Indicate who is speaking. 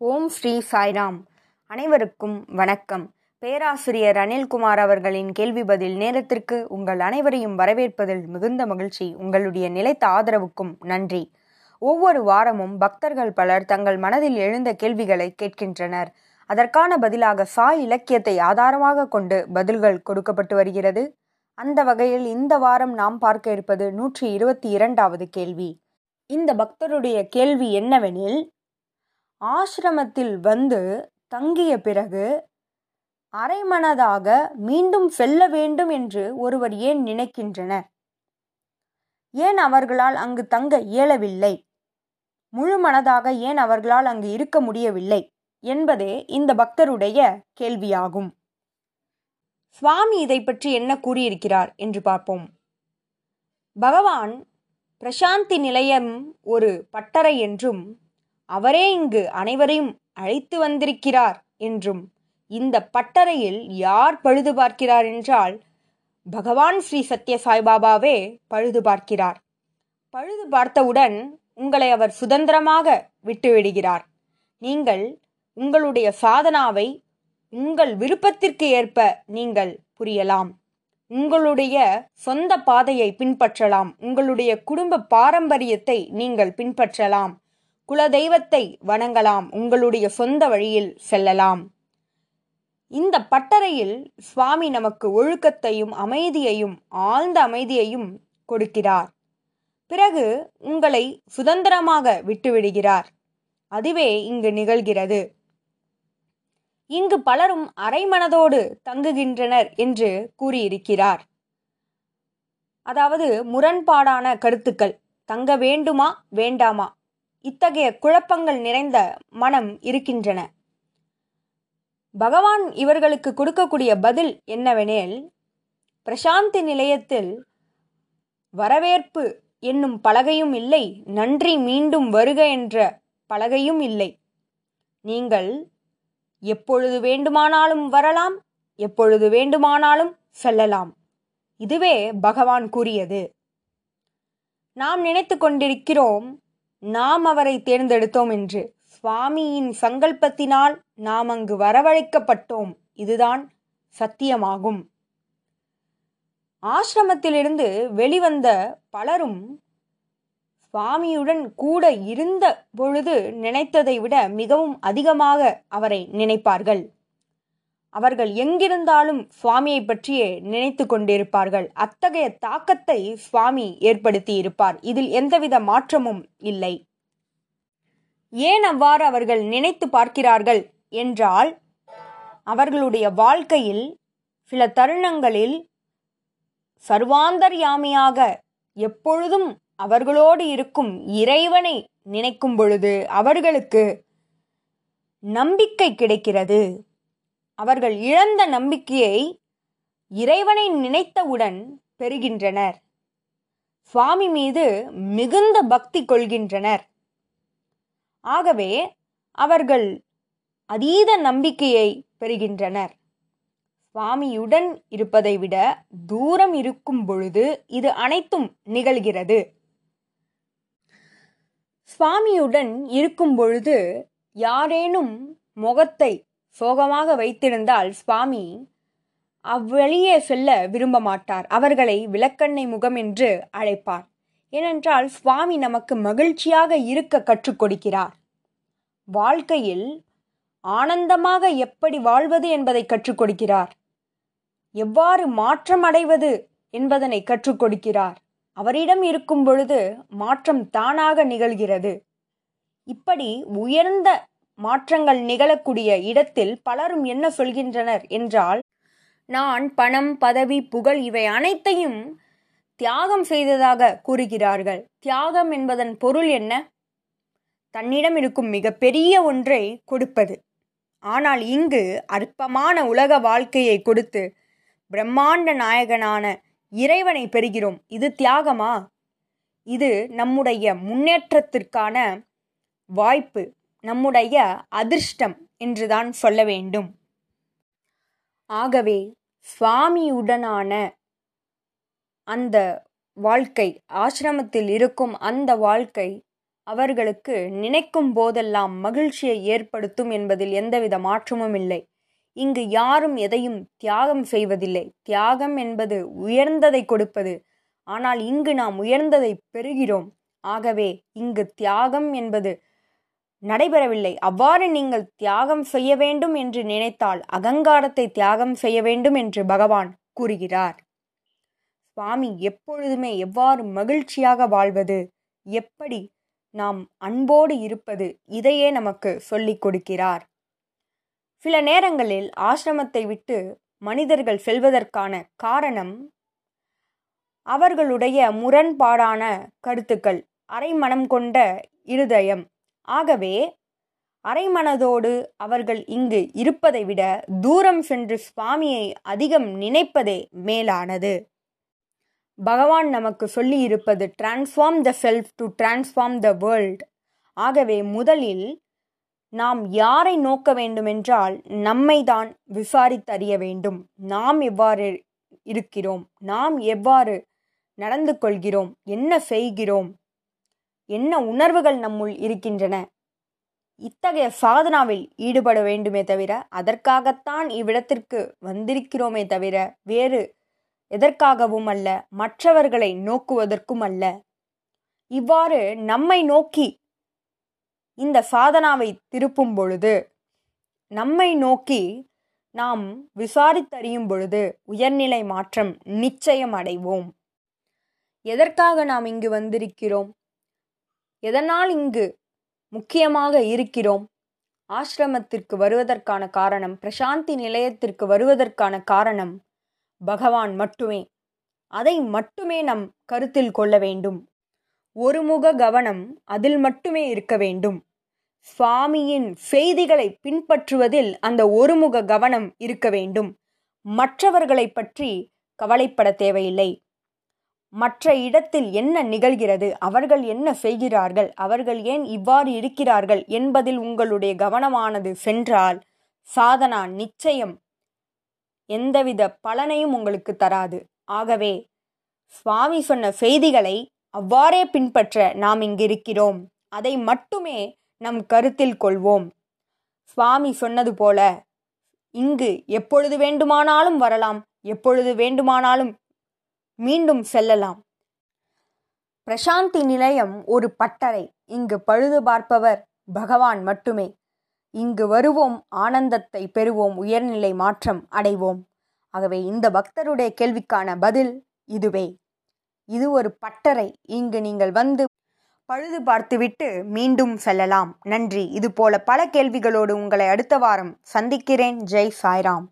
Speaker 1: ஓம் ஸ்ரீ சாய்ராம். அனைவருக்கும் வணக்கம். பேராசிரியர் அனில்குமார் அவர்களின் கேள்வி பதில் நேரத்திற்கு உங்கள் அனைவரையும் வரவேற்பதில் மிகுந்த மகிழ்ச்சி. உங்களுடைய நிலைத்த ஆதரவுக்கும் நன்றி. ஒவ்வொரு வாரமும் பக்தர்கள் பலர் தங்கள் மனதில் எழுந்த கேள்விகளை கேட்கின்றனர். அதற்கான பதிலாக சாய் இலக்கியத்தை ஆதாரமாக கொண்டு பதில்கள் கொடுக்கப்பட்டு வருகிறது. அந்த வகையில் இந்த வாரம் நாம் பார்க்க இருப்பது நூற்றி இருபத்தி இரண்டாவது கேள்வி. இந்த பக்தருடைய கேள்வி என்னவெனில் ஆசிரமத்தில் வந்து தங்கிய பிறகு அரைமனதாக மீண்டும் செல்ல வேண்டும் என்று ஒருவர் ஏன் நினைக்கின்றனர்? ஏன் அவர்களால் அங்கு தங்க இயலவில்லை? முழு மனதாக ஏன் அவர்களால் அங்கு இருக்க முடியவில்லை? என்பதே இந்த பக்தருடைய கேள்வியாகும். சுவாமி இதை பற்றி என்ன கூறியிருக்கிறார் என்று பார்ப்போம். பகவான் பிரசாந்தி நிலையம் ஒரு பட்டறை என்றும் அவரே இங்கு அனைவரையும் அழைத்து வந்திருக்கிறார் என்றும் இந்த பட்டறையில் யார் பழுது பார்க்கிறார் என்றால் பகவான் ஸ்ரீ சத்ய சாய்பாபாவே பழுது பார்க்கிறார். பழுது பார்த்தவுடன் உங்களை அவர் சுதந்திரமாக விட்டுவிடுகிறார் நீங்கள் உங்களுடைய சாதனாவை உங்கள் விருப்பத்திற்கு ஏற்ப நீங்கள் புரியலாம். உங்களுடைய சொந்த பாதையை பின்பற்றலாம். உங்களுடைய குடும்ப பாரம்பரியத்தை நீங்கள் பின்பற்றலாம். குலதெய்வத்தை வணங்கலாம் உங்களுடைய சொந்த வழியில் செல்லலாம். இந்த பட்டறையில் சுவாமி நமக்கு ஒழுக்கத்தையும் அமைதியையும் ஆழ்ந்த அமைதியையும் கொடுக்கிறார். பிறகு உங்களை சுதந்திரமாக விட்டுவிடுகிறார். அதுவே இங்கு நிகழ்கிறது. இங்கு பலரும் அரைமனதோடு தங்குகின்றனர் என்று கூறியிருக்கிறார். அதாவது முரண்பாடான கருத்துக்கள் தங்க வேண்டுமா வேண்டாமா? இத்தகைய குழப்பங்கள் நிறைந்த மனம் இருக்கின்றன. பகவான் இவர்களுக்கு கொடுக்கக்கூடிய பதில் என்னவெனில் பிரசாந்தி நிலையத்தில் வரவேற்பு என்னும் பலகையும் இல்லை நன்றி மீண்டும் வருக என்ற பலகையும் இல்லை. நீங்கள் எப்பொழுது வேண்டுமானாலும் வரலாம் எப்பொழுது வேண்டுமானாலும் செல்லலாம். இதுவே பகவான் கூறியது. நாம் நினைத்து கொண்டிருக்கிறோம் நாம் அவரை தேர்ந்தெடுத்தோம் என்று. சுவாமியின் சங்கல்பத்தினால் நாம் அங்கு வரவழைக்கப்பட்டோம். இதுதான் சத்தியமாகும். ஆசிரமத்திலிருந்து வெளிவந்த பலரும் சுவாமியுடன் கூட இருந்த பொழுது நினைத்ததை விட மிகவும் அதிகமாக அவரை நினைப்பார்கள். அவர்கள் எங்கிருந்தாலும் சுவாமியை பற்றியே நினைத்து கொண்டிருப்பார்கள். அத்தகைய தாக்கத்தை சுவாமி ஏற்படுத்தி இருப்பார் இதில் எந்தவித மாற்றமும் இல்லை. ஏன் அவ்வாறு அவர்கள் நினைத்து பார்க்கிறார்கள் என்றால் அவர்களுடைய வாழ்க்கையில் சில தருணங்களில் சர்வாந்தர்யாமியாக எப்பொழுதும் அவர்களோடு இருக்கும் இறைவனை நினைக்கும் பொழுது அவர்களுக்கு நம்பிக்கை கிடைக்கிறது. அவர்கள் இழந்த நம்பிக்கையை இறைவனை நினைத்தவுடன் பெறுகின்றனர். சுவாமி மீது மிகுந்த பக்தி கொள்கின்றனர். ஆகவே அவர்கள் அதீத நம்பிக்கையை பெறுகின்றனர். சுவாமியுடன் இருப்பதை விட தூரம் இருக்கும் பொழுது இது அனைத்தும் நிகழ்கிறது. சுவாமியுடன் இருக்கும் பொழுது யாரேனும் முகத்தை சோகமாக வைத்திருந்தால் சுவாமி அவ்வழியே செல்ல விரும்ப மாட்டார் அவர்களை விளக்கண்ணை முகம் என்று அழைப்பார். ஏனென்றால் சுவாமி நமக்கு மகிழ்ச்சியாக இருக்க கற்றுக் கொடுக்கிறார். வாழ்க்கையில் ஆனந்தமாக எப்படி வாழ்வது என்பதை கற்றுக் கொடுக்கிறார். எவ்வாறு மாற்றம் அடைவது என்பதனை கற்றுக் கொடுக்கிறார். அவரிடம் இருக்கும் பொழுது மாற்றம் தானாக நிகழ்கிறது. இப்படி உயர்ந்த மாற்றங்கள் நிகழக்கூடிய இடத்தில் பலரும் என்ன சொல்கின்றனர் என்றால் நான் பணம் பதவி புகழ் இவை அனைத்தையும் தியாகம் செய்ததாக கூறுகிறார்கள். தியாகம் என்பதன் பொருள் என்ன? தன்னிடம் இருக்கும் மிகப்பெரிய ஒன்றை கொடுப்பது. ஆனால் இங்கு அற்பமான உலக வாழ்க்கையை கொடுத்து பிரம்மாண்ட நாயகனான இறைவனை பெறுகிறோம். இது தியாகமா? இது நம்முடைய முன்னேற்றத்திற்கான வாய்ப்பு. நம்முடைய அதிர்ஷ்டம் என்றுதான் சொல்ல வேண்டும். ஆகவே சுவாமியுடனான அந்த வாழ்க்கை ஆசிரமத்தில் இருக்கும் அந்த வாழ்க்கை அவர்களுக்கு நினைக்கும் போதெல்லாம் மகிழ்ச்சியை ஏற்படுத்தும் என்பதில் எந்தவித மாற்றமும் இல்லை. இங்கு யாரும் எதையும் தியாகம் செய்வதில்லை. தியாகம் என்பது உயர்ந்ததை கொடுப்பது. ஆனால் இங்கு நாம் உயர்ந்ததை பெறுகிறோம். ஆகவே இங்கு தியாகம் என்பது நடைபெறவில்லை. அவ்வாறு நீங்கள் தியாகம் செய்ய வேண்டும் என்று நினைத்தால் அகங்காரத்தை தியாகம் செய்ய வேண்டும் என்று பகவான் கூறுகிறார். சுவாமி எப்பொழுதுமே எவ்வாறு மகிழ்ச்சியாக வாழ்வது? எப்படி நாம் அன்போடு இருப்பது? இதையே நமக்கு சொல்லிக் கொடுக்கிறார். சில நேரங்களில் ஆசிரமத்தை விட்டு மனிதர்கள் செல்வதற்கான காரணம் அவர்களுடைய முரண்பாடான கருத்துக்கள் அரைமனம் கொண்ட இருதயம் ஆகவே அரைமனதோடு அவர்கள் இங்கு இருப்பதை விட தூரம் சென்று சுவாமியை அதிகம் நினைப்பதே மேலானது. பகவான் நமக்கு சொல்லி இருப்பது transform the self to transform the world ஆகவே முதலில் நாம் யாரை நோக்க வேண்டுமென்றால் நம்மை தான் விசாரித்தறிய வேண்டும். நாம் எவ்வாறு இருக்கிறோம்? நாம் எவ்வாறு நடந்து கொள்கிறோம்? என்ன செய்கிறோம்? என்ன உணர்வுகள் நம்முள் இருக்கின்றன? இத்தகைய சாதனாவில் ஈடுபட வேண்டுமே தவிர அதற்காகத்தான் இவ்விடத்திற்கு வந்திருக்கிறோமே தவிர வேறு எதற்காகவும் அல்ல மற்றவர்களை நோக்குவதற்கும் அல்ல. இவ்வாறு நம்மை நோக்கி இந்த சாதனாவை திருப்பும் பொழுது நம்மை நோக்கி நாம் விசாரித்தறியும் பொழுது உயர்நிலை மாற்றம் நிச்சயம் அடைவோம். எதற்காக நாம் இங்கு வந்திருக்கிறோம்? எதனால் இங்கு முக்கியமாக இருக்கிறோம்? ஆசிரமத்திற்கு வருவதற்கான காரணம் பிரசாந்தி நிலையத்திற்கு வருவதற்கான காரணம் பகவான் மட்டுமே. அதை மட்டுமே நம் கருத்தில் கொள்ள வேண்டும். ஒருமுக கவனம் அதில் மட்டுமே இருக்க வேண்டும். சுவாமியின் செய்திகளை பின்பற்றுவதில் அந்த ஒருமுக கவனம் இருக்க வேண்டும். மற்றவர்களை பற்றி கவலைப்பட தேவையில்லை. மற்ற இடத்தில் என்ன நிகழ்கிறது? அவர்கள் என்ன செய்கிறார்கள்? அவர்கள் ஏன் இவ்வாறு இருக்கிறார்கள் என்பதில் உங்களுடைய கவனமானது சென்றால் சாதனா நிச்சயம் எந்தவித பலனையும் உங்களுக்கு தராது. ஆகவே சுவாமி சொன்ன செய்திகளை அவ்வாறே பின்பற்ற நாம் இங்கிருக்கிறோம் அதை மட்டுமே நம் கருத்தில் கொள்வோம். சுவாமி சொன்னது போல இங்கு எப்பொழுது வேண்டுமானாலும் வரலாம் எப்பொழுது வேண்டுமானாலும் மீண்டும் செல்லலாம். பிரசாந்தி நிலையம் ஒரு பட்டறை. இங்கு பழுது பார்ப்பவர் பகவான் மட்டுமே. இங்கு வருவோம் ஆனந்தத்தை பெறுவோம் உயர்நிலை மாற்றம் அடைவோம். ஆகவே இந்த பக்தருடைய கேள்விக்கான பதில் இதுவே. இது ஒரு பட்டறை. இங்கு நீங்கள் வந்து பழுது பார்த்துவிட்டு மீண்டும் செல்லலாம். நன்றி. இதுபோல பல கேள்விகளோடு உங்களை அடுத்த வாரம் சந்திக்கிறேன். ஜெய் சாய்ராம்.